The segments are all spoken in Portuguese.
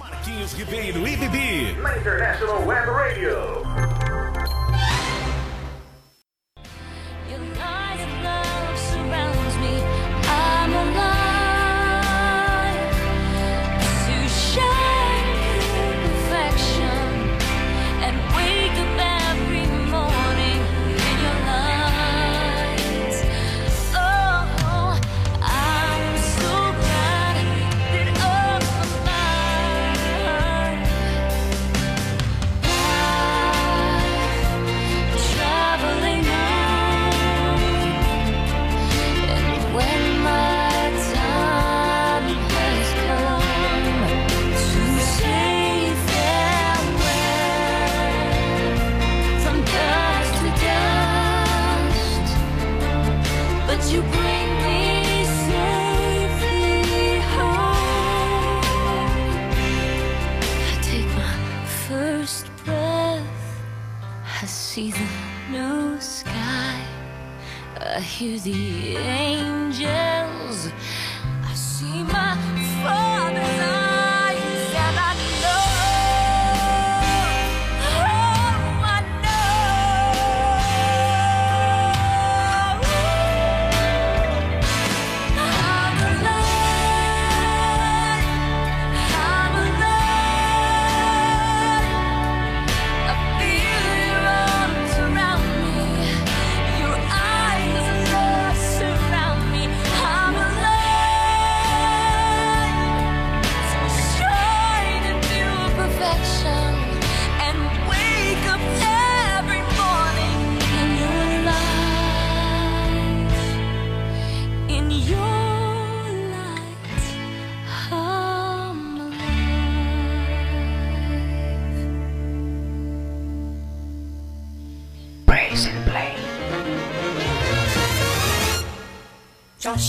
Marquinhos Ribeiro. Na International Web Radio. to the angel.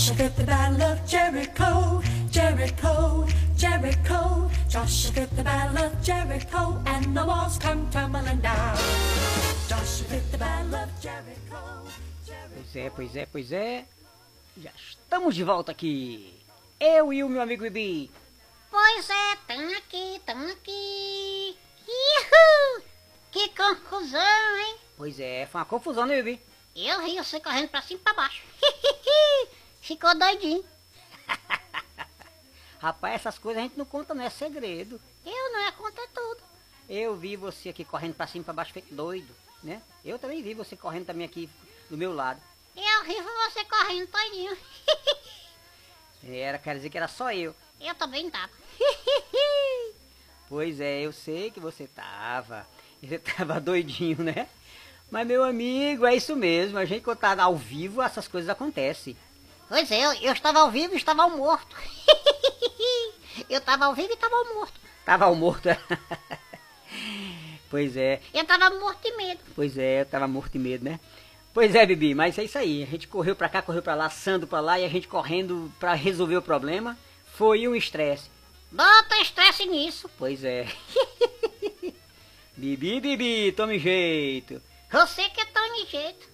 Joshua the battle of Jericho, Jericho, Jericho. Joshua the battle of Jericho, and the walls come tumbling down. Joshua the battle of Jericho, Jericho. Pois é, pois é, pois é. Já estamos de volta aqui. Eu e o meu amigo Bibi. Pois é, tamo aqui, tamo aqui. Ihu! Que confusão, hein? Pois é, foi uma confusão, né, Bibi? Eu ri você correndo pra cima e pra baixo. Ficou doidinho. Rapaz, essas coisas a gente não conta, não é segredo. Eu não ia contar tudo. Eu vi você aqui correndo pra cima e pra baixo feito doido, né? Eu também vi você correndo também aqui do meu lado. Eu ri você correndo todinho. Era, quer dizer que era só eu. Eu também tava. Pois é, eu sei que você tava. Você tava doidinho, né? Mas meu amigo, é isso mesmo. A gente quando tá ao vivo, essas coisas acontecem. Pois é, eu, eu estava ao vivo e estava ao morto. eu estava ao vivo e estava ao morto. Tava ao morto. pois é, Eu estava morto de medo. pois é, eu tava morto de medo, né? Pois é, Bibi, mas é isso aí. A gente correu pra cá, correu pra lá, assando pra lá e a gente correndo pra resolver o problema. Foi um estresse. Bota estresse nisso. Pois é. Bibi, Bibi, tome jeito. Você que é tão de jeito.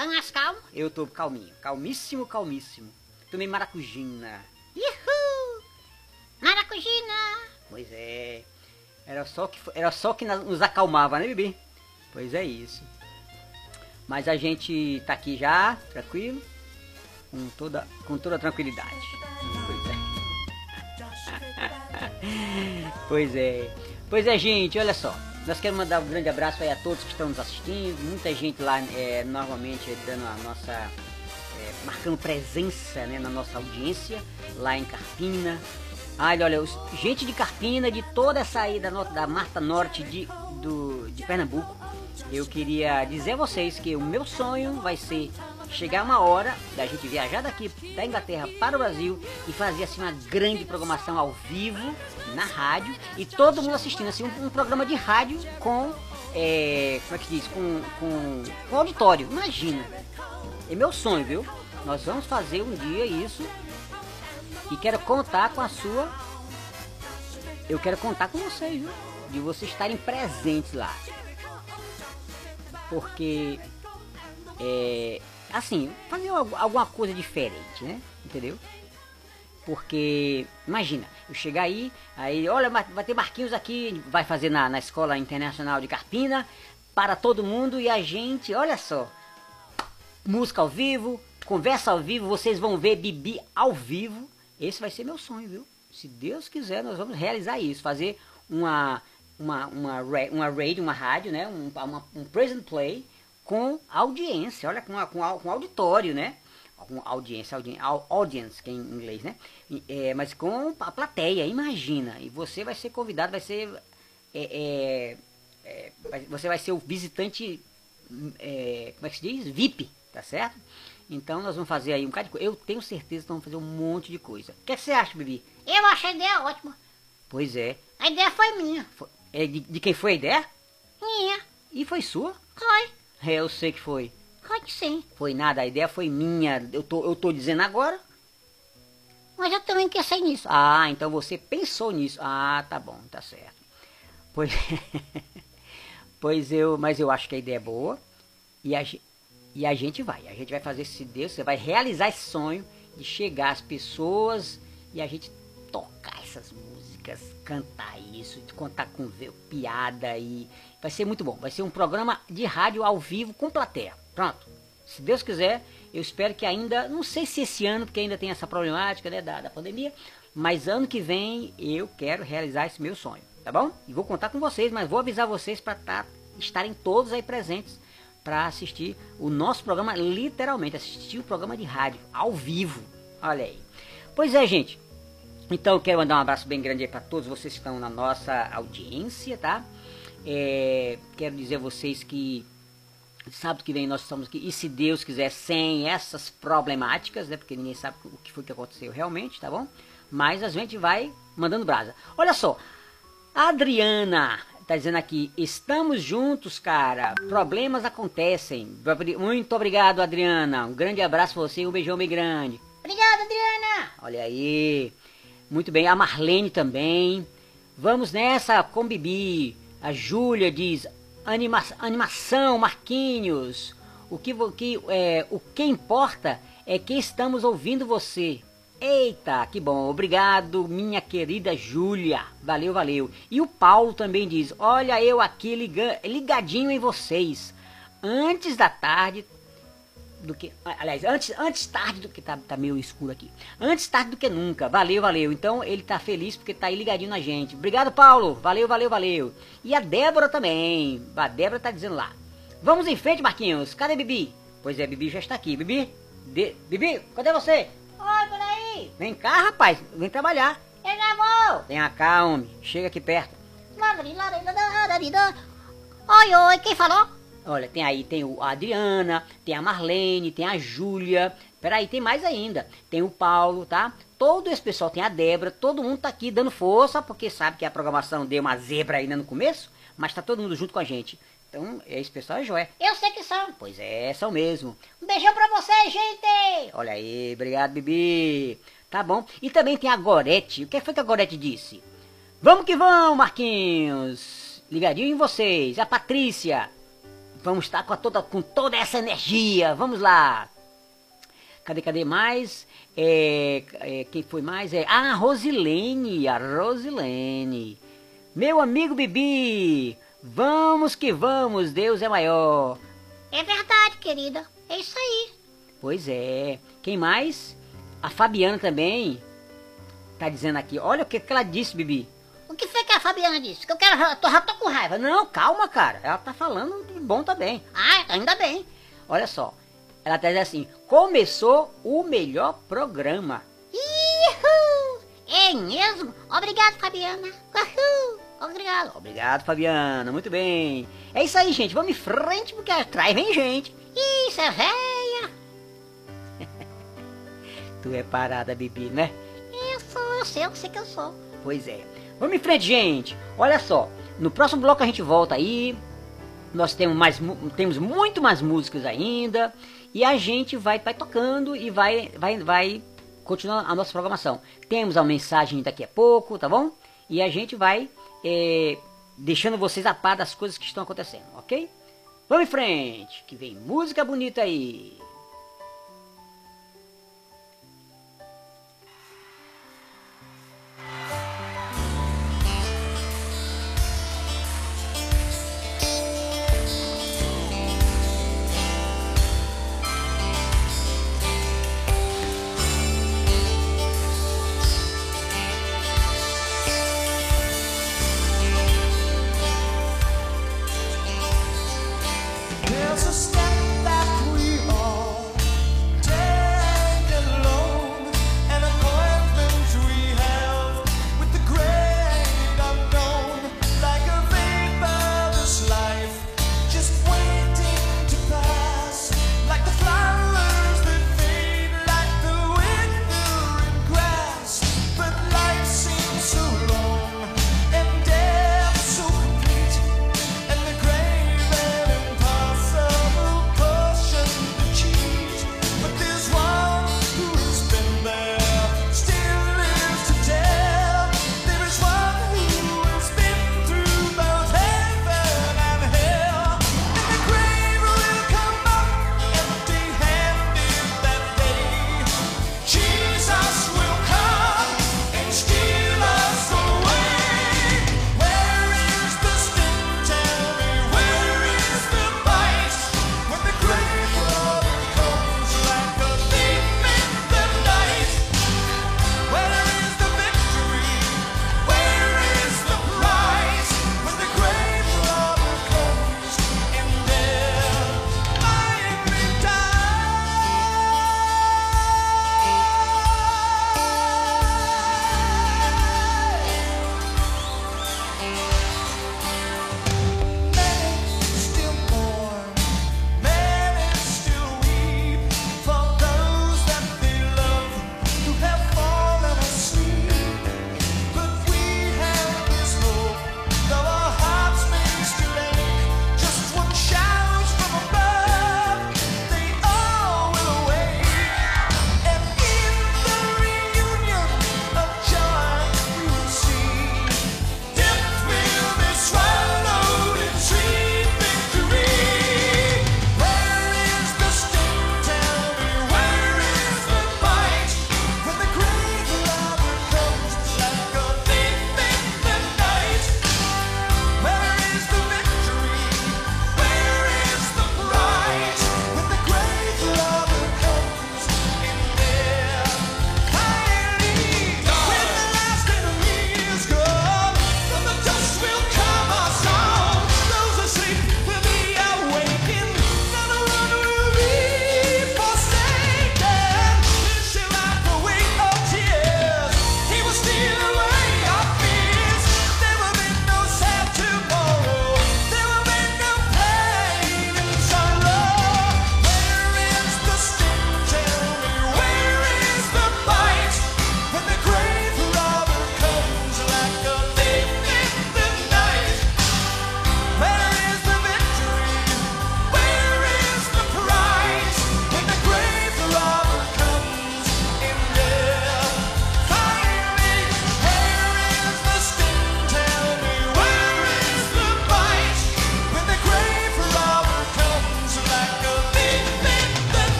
Tá mais calmo? Eu tô calminho, calmíssimo, calmíssimo. Tomei maracujina. Ihu! Maracujina! Pois é. Era só que era só que nos acalmava, né, Bibi? Pois é isso. Mas a gente tá aqui já, tranquilo, com toda com toda tranquilidade. Pois é. Pois é. Pois é, gente, olha só. Nós queremos mandar um grande abraço aí a todos que estão nos assistindo. Muita gente lá, é, normalmente, dando a nossa. é, marcando presença né, na nossa audiência, lá em Carpina. Olha, olha, os- gente de Carpina, de toda essa aí da, da Marta Norte de, do, de Pernambuco, eu queria dizer a vocês que o meu sonho vai ser chegar uma hora da gente viajar daqui da Inglaterra para o Brasil e fazer assim uma grande programação ao vivo na rádio e todo mundo assistindo assim um, um programa de rádio com é, como é que diz? Com, com, com auditório. Imagina. É meu sonho viu? Nós vamos fazer um dia isso e quero contar com a sua eu quero contar com vocês viu? De vocês estarem presentes lá. Porque é, assim, fazer algu- alguma coisa diferente, né? Entendeu? Porque, imagina, Eu chegar aí, aí, olha, vai ter Marquinhos aqui, vai fazer na, na Escola Internacional de Carpina, para todo mundo, e a gente, olha só, música ao vivo, conversa ao vivo, vocês vão ver Bibi ao vivo. Esse vai ser meu sonho, viu? Se Deus quiser, nós vamos realizar isso, fazer uma uma uma uma radio, uma rádio, né? Um, uma- um present play com audiência, olha com com, com auditório, né? Com audiência, audi, au- audience, que é em inglês, né? É, mas com a plateia, imagina. E você vai ser convidado, vai ser é, é, é, você vai ser o visitante é, como é que se diz? VIP, tá certo? Então nós vamos fazer aí um bocado de coisa. Eu tenho certeza que vamos fazer um monte de coisa. O que, é que você acha, Bibi? Eu achei a ideia ótima. Pois é. A ideia foi minha. Foi- é de, de quem foi a ideia? Minha. E foi sua? Foi. É, eu sei que foi. Que sim. Foi nada, a ideia foi minha. Eu tô, eu tô dizendo agora. Mas eu também pensei nisso. Ah, então você pensou nisso. Ah, tá bom, tá certo. Pois, pois eu, mas eu acho que a ideia é boa. E a, e a gente vai. A gente vai fazer se Deus, você vai realizar esse sonho de chegar às pessoas e a gente tocar essas músicas, cantar isso, contar com piada e vai ser muito bom. Vai ser um programa de rádio ao vivo com plateia. Pronto. Se Deus quiser, eu espero que ainda, não sei se esse ano, porque ainda tem essa problemática né, da, da pandemia, mas ano que vem eu quero realizar esse meu sonho, tá bom? E vou contar com vocês, mas vou avisar vocês para tá, estarem todos aí presentes para assistir o nosso programa, literalmente, assistir o programa de rádio ao vivo. Olha aí. Pois é, gente. Então eu quero mandar um abraço bem grande aí para todos vocês que estão na nossa audiência, tá? É, quero dizer a vocês que sábado que vem nós estamos aqui, e se Deus quiser, sem essas problemáticas, né? Porque ninguém sabe o que foi que aconteceu realmente, tá bom? Mas a gente vai mandando brasa. Olha só, a Adriana tá dizendo aqui, estamos juntos, cara. Problemas acontecem. Muito obrigado, Adriana. Um grande abraço pra você e um beijão bem grande. Obrigada, Adriana. Olha aí. Muito bem, a Marlene também. Vamos nessa com Bibi. A Júlia diz: Anima animação, Marquinhos. O que, que, é, o que importa é que estamos ouvindo você. Eita, que bom. Obrigado, minha querida Júlia. Valeu, valeu. E o Paulo também diz: Olha, eu aqui liga- ligadinho em vocês. Antes da tarde do que. Aliás, antes, antes tarde do que tá, tá meio escuro aqui. Antes tarde do que nunca. Valeu, valeu. Então ele tá feliz porque tá aí ligadinho na gente. Obrigado, Paulo. Valeu, valeu, valeu. E a Débora também. A Débora tá dizendo lá. Vamos em frente, Marquinhos. Cadê Bibi? Pois é, Bibi já está aqui. Bibi? De- Bibi, cadê você? Oi, por aí. Vem cá, rapaz. Vem trabalhar. Eu já vou. Tenha calma, homem. Chega aqui perto. Oi, oi, quem falou? Olha, tem aí, tem o Adriana, tem a Marlene, tem a Júlia. Peraí, tem mais ainda. Tem o Paulo, tá? Todo esse pessoal, tem a Débora, todo mundo tá aqui dando força, porque sabe que a programação deu uma zebra ainda no começo, mas tá todo mundo junto com a gente. Então, esse pessoal é joia. Eu sei que são. Pois é, são mesmo. Um beijão pra vocês, gente. Olha aí, obrigado, Bibi. Tá bom. E também tem a Gorete. O que foi que a Gorete disse? Vamos que vamos, Marquinhos. Ligadinho em vocês. A Patrícia. Vamos estar com, a toda, com toda essa energia. Vamos lá. Cadê, cadê mais? É, é, quem foi mais? É, ah, a Rosilene. A Rosilene. Meu amigo Bibi. Vamos que vamos. Deus é maior. É verdade, querida. É isso aí. Pois é. Quem mais? A Fabiana também. Tá dizendo aqui. Olha o que, que ela disse, Bibi. O que foi que a Fabiana disse? Que eu quero. Eu tô, já tô com raiva. Não, calma, cara. Ela tá falando bom também. Ah, ainda bem. Olha só. Ela tá dizendo assim: começou o melhor programa. Ihu! É mesmo? Obrigado, Fabiana. Uhul! Obrigado. Obrigado, Fabiana. Muito bem. É isso aí, gente. Vamos em frente porque atrás vem gente. Isso é véia. Tu é parada, Bibi, né? Eu sou, eu sei, eu sei que eu sou. Pois é. Vamos em frente, gente. Olha só. No próximo bloco a gente volta aí. Nós temos mais, temos muito mais músicas ainda e a gente vai, vai tocando e vai, vai, vai continuar a nossa programação. Temos a mensagem daqui a pouco, tá bom? E a gente vai eh, deixando vocês a par das coisas que estão acontecendo, ok? Vamos em frente, que vem música bonita aí.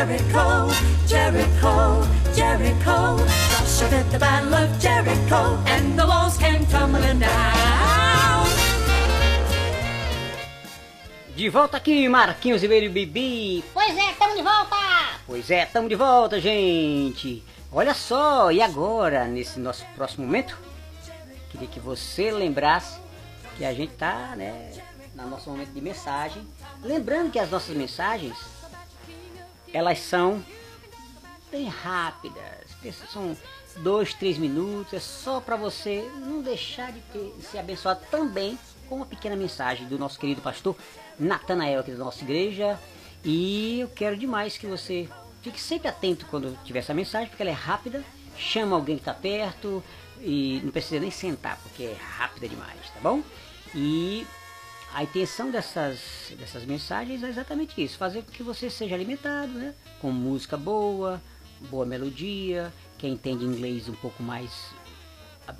Jericho, Jericho, Jericho. Joshua the battle of Jericho, and the walls came tumbling down. De volta aqui, Marquinhos Ribeiro Bibi. Pois é, tamo de volta! Pois é, tamo de volta, gente. Olha só, e agora, nesse nosso próximo momento, queria que você lembrasse que a gente tá, né, no nosso momento de mensagem. Lembrando que as nossas mensagens, elas são bem rápidas. São dois, três minutos. É só para você não deixar de ter, ser abençoado também com uma pequena mensagem do nosso querido pastor Natanael aqui da nossa igreja. E eu quero demais que você fique sempre atento quando tiver essa mensagem, porque ela é rápida. Chama alguém que está perto e não precisa nem sentar, porque é rápida demais, tá bom? E a intenção dessas, dessas mensagens é exatamente isso: fazer com que você seja alimentado, né? Com música boa, boa melodia. Quem entende inglês um pouco mais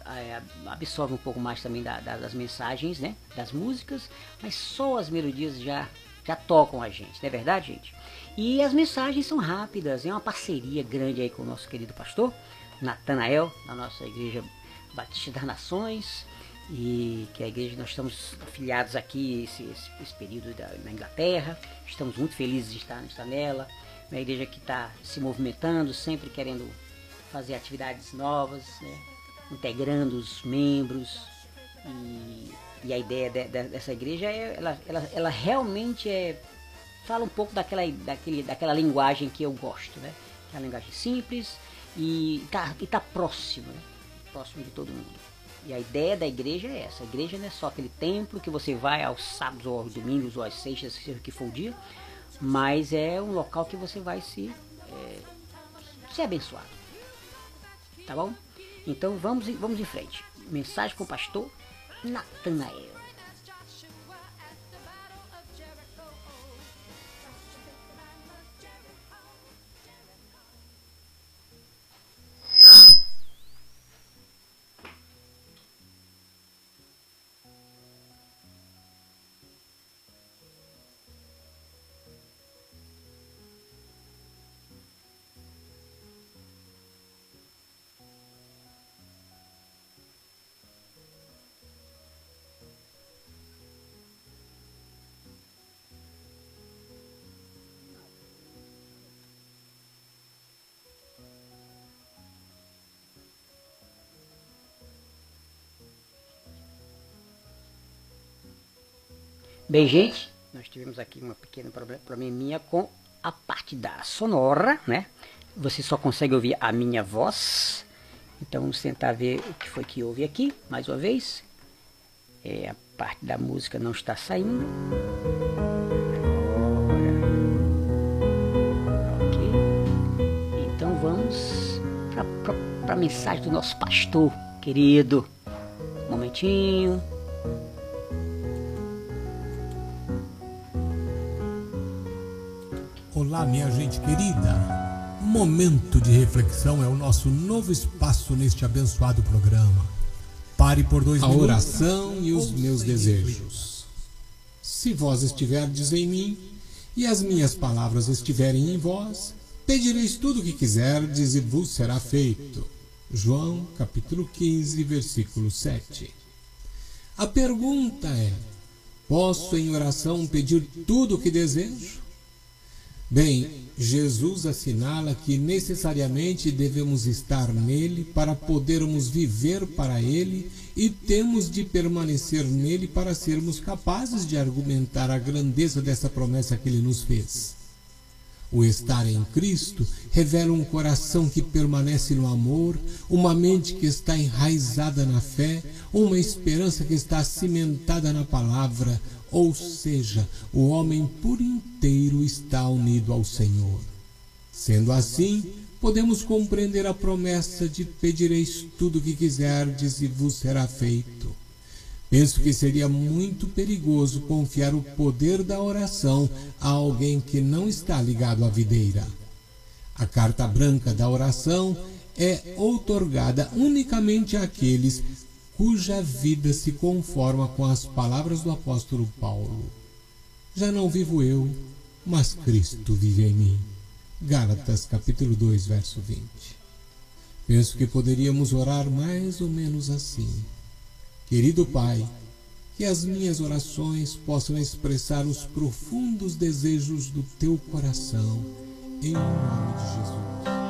é, absorve um pouco mais também da- da- das mensagens, né? Das músicas, mas só as melodias já já tocam a gente, não é verdade, gente? E as mensagens são rápidas, é uma parceria grande aí com o nosso querido pastor Natanael, na nossa igreja Batista das Nações, e que é a igreja nós estamos afiliados aqui esse, esse, esse período da, na Inglaterra. Estamos muito felizes de estar, estar nela. Uma igreja que está se movimentando, sempre querendo fazer atividades novas, né? integrando os membros. E, e a ideia de- de- dessa igreja é ela, ela, ela realmente é fala um pouco daquela, daquele, daquela linguagem que eu gosto, né? Que é uma linguagem simples e tá, e tá próximo, né? Próximo de todo mundo. E a ideia da igreja é essa. A igreja não é só aquele templo que você vai aos sábados ou aos domingos ou às sextas, seja o que for o dia, mas é um local que você vai se, é, ser abençoado. Tá bom? Então vamos, em- vamos em frente. Mensagem com o pastor Natanael. Bem, gente, nós tivemos aqui uma pequena proble- probleminha com a parte da sonora, né? Você só consegue ouvir a minha voz. Então vamos tentar ver o que foi que houve aqui, mais uma vez. É, a parte da música não está saindo. Agora. Ok. Então vamos para a mensagem do nosso pastor querido. Um momentinho. Olá, minha gente querida. Momento de reflexão é o nosso novo espaço neste abençoado programa. Pare por dois a minutos. oração e os meus desejos. Se vós estiverdes em mim e as minhas palavras estiverem em vós, pedireis tudo o que quiserdes e vos será feito. João capítulo 15, versículo 7. A pergunta é: posso em oração pedir tudo o que desejo? Bem, Jesus assinala que necessariamente devemos estar nele para podermos viver para ele e temos de permanecer nele para sermos capazes de argumentar a grandeza dessa promessa que ele nos fez. O estar em Cristo revela um coração que permanece no amor, uma mente que está enraizada na fé, uma esperança que está cimentada na palavra, ou seja, o homem por inteiro está unido ao Senhor. Sendo assim, podemos compreender a promessa de pedireis tudo o que quiserdes e vos será feito. Penso que seria muito perigoso confiar o poder da oração a alguém que não está ligado à videira. A carta branca da oração é outorgada unicamente àqueles cuja vida se conforma com as palavras do apóstolo Paulo. Já não vivo eu, mas Cristo vive em mim. Gálatas capítulo 2, verso 20. Penso que poderíamos orar mais ou menos assim. Querido Pai, que as minhas orações possam expressar os profundos desejos do teu coração, em nome de Jesus.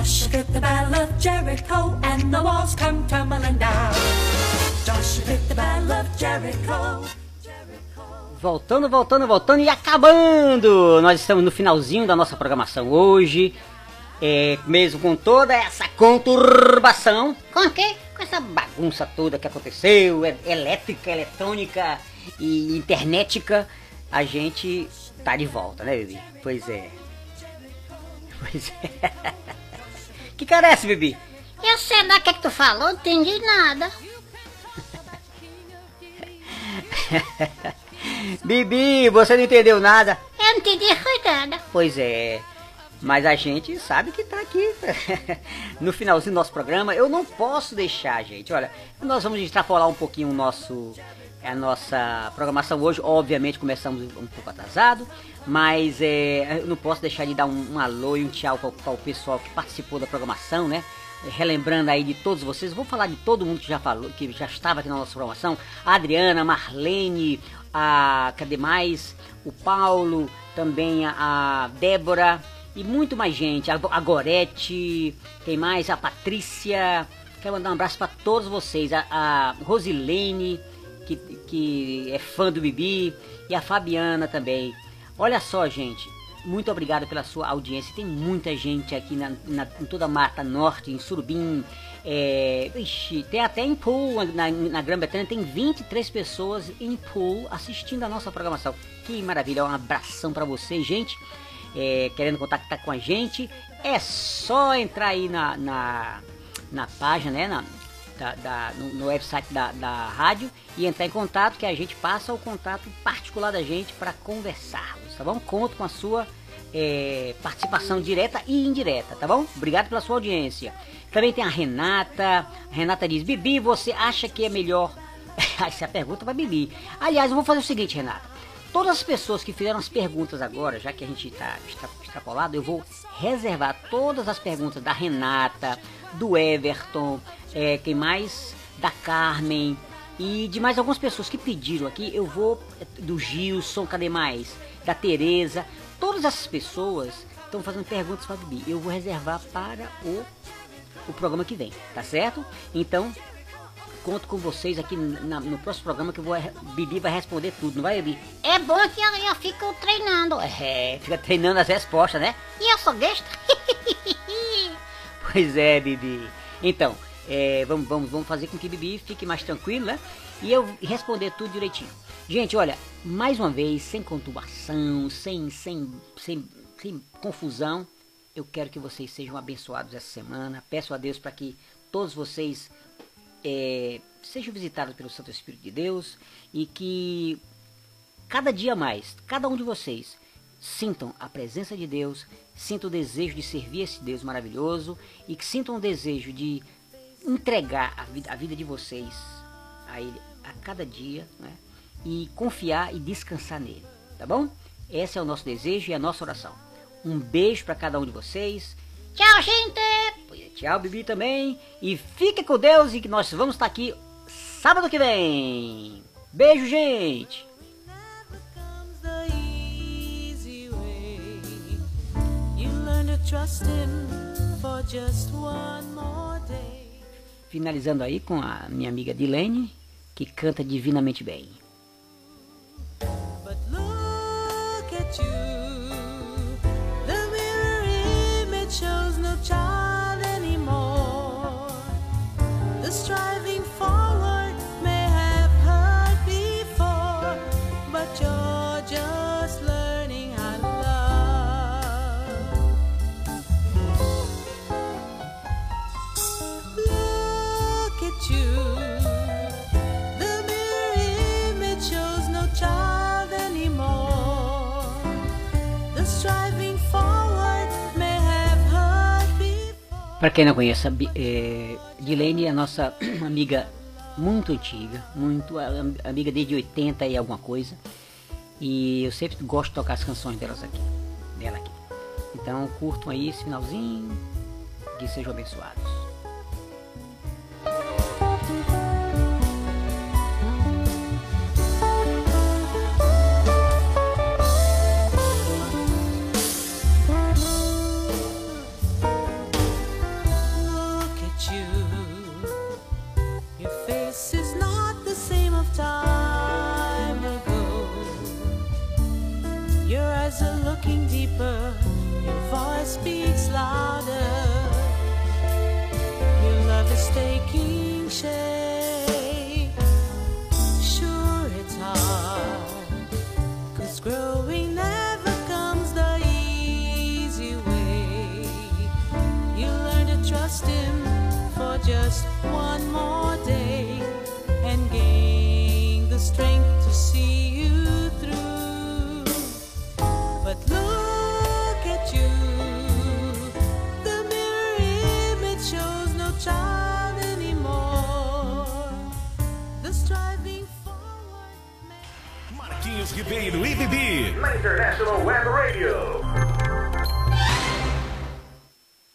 Joshua fit the battle of Jericho, and the walls come tumbling down. Joshua fit the battle of Jericho. Voltando, voltando, voltando e acabando! Nós estamos no finalzinho da nossa programação hoje. É, mesmo com toda essa conturbação. Com o quê? Com essa bagunça toda que aconteceu, é- elétrica, eletrônica e internetica, a gente tá de volta, né, Bibi? Pois é. Pois é. Que cara é esse, Bibi? Eu sei lá o que, é que tu falou, não entendi nada. Bibi, você não entendeu nada? Eu não entendi nada. Pois é. Mas a gente sabe que tá aqui no finalzinho do nosso programa. Eu não posso deixar, gente. Olha, nós vamos extrapolar um pouquinho o nosso a nossa programação hoje. Obviamente começamos um pouco atrasado, mas é, eu não posso deixar de dar um, um alô e um tchau para, o pessoal que participou da programação, né? Relembrando aí de todos vocês, vou falar de todo mundo que já falou, que já estava aqui na nossa programação. A Adriana, Marlene, a cadê mais? O Paulo, também a, a Débora e muito mais gente. A, a Gorete, tem mais? A Patrícia. Quero mandar um abraço para todos vocês. A, a Rosilene, que, que é fã do Bibi, e a Fabiana também. Olha só, gente. Muito obrigado pela sua audiência. Tem muita gente aqui na, na- em toda a Mata Norte, em Surubim. É, ixi, tem até em Pool, na, na Grã-Bretanha, tem 23 pessoas em Pool assistindo a nossa programação. Que maravilha, um abração para vocês, gente. É, querendo contactar com a gente, é só entrar aí na, na, na página, né? Na, da, da- no, no website da, da rádio e entrar em contato que a gente passa o contato particular da gente para conversarmos, tá bom? Conto com a sua é, participação direta e indireta, tá bom? Obrigado pela sua audiência. Também tem a Renata. A Renata diz: Bibi, você acha que é melhor? Essa é a pergunta para Bibi. Aliás, eu vou fazer o seguinte, Renata. Todas as pessoas que fizeram as perguntas agora, já que a gente está extrapolado, eu vou reservar todas as perguntas da Renata, do Everton, é, quem mais? Da Carmen e de mais algumas pessoas que pediram aqui. Eu vou é, do Gilson, cadê mais? Da Tereza. Todas essas pessoas estão fazendo perguntas para a Bibi. Eu vou reservar para o, o programa que vem, tá certo? Então, conto com vocês aqui na- no próximo programa que eu vou. Bibi vai responder tudo, não vai, Bibi? É bom que eu, eu fico treinando. É, fica treinando as respostas, né? E eu sou besta. Pois é, Bibi. Então, é, vamos, vamos, vamos fazer com que Bibi fique mais tranquilo, né? E eu responder tudo direitinho. Gente, olha, mais uma vez, sem conturbação, sem, sem, sem, sem confusão, eu quero que vocês sejam abençoados essa semana. Peço a Deus para que todos vocês é, sejam visitados pelo Santo Espírito de Deus e que cada dia mais, cada um de vocês sintam a presença de Deus, sintam o desejo de servir esse Deus maravilhoso e que sintam o desejo de entregar a vida, a vida de vocês a Ele a cada dia né? e confiar e descansar nele, tá bom? Esse é o nosso desejo e a nossa oração. Um beijo para cada um de vocês. Tchau, gente. Tchau, Bibi também. E fique com Deus e que nós vamos estar aqui sábado que vem. Beijo, gente. Finalizando aí com a minha amiga Dilene, que canta divinamente bem. But look at you. The striving Para quem não conhece, é, Dilene é nossa amiga muito antiga, muito amiga desde 80 e alguma coisa. E eu sempre gosto de tocar as canções delas aqui, dela aqui. Então curtam aí esse finalzinho, que sejam abençoados. Marquinhos Ribeiro e Bibi. Na International Web Radio.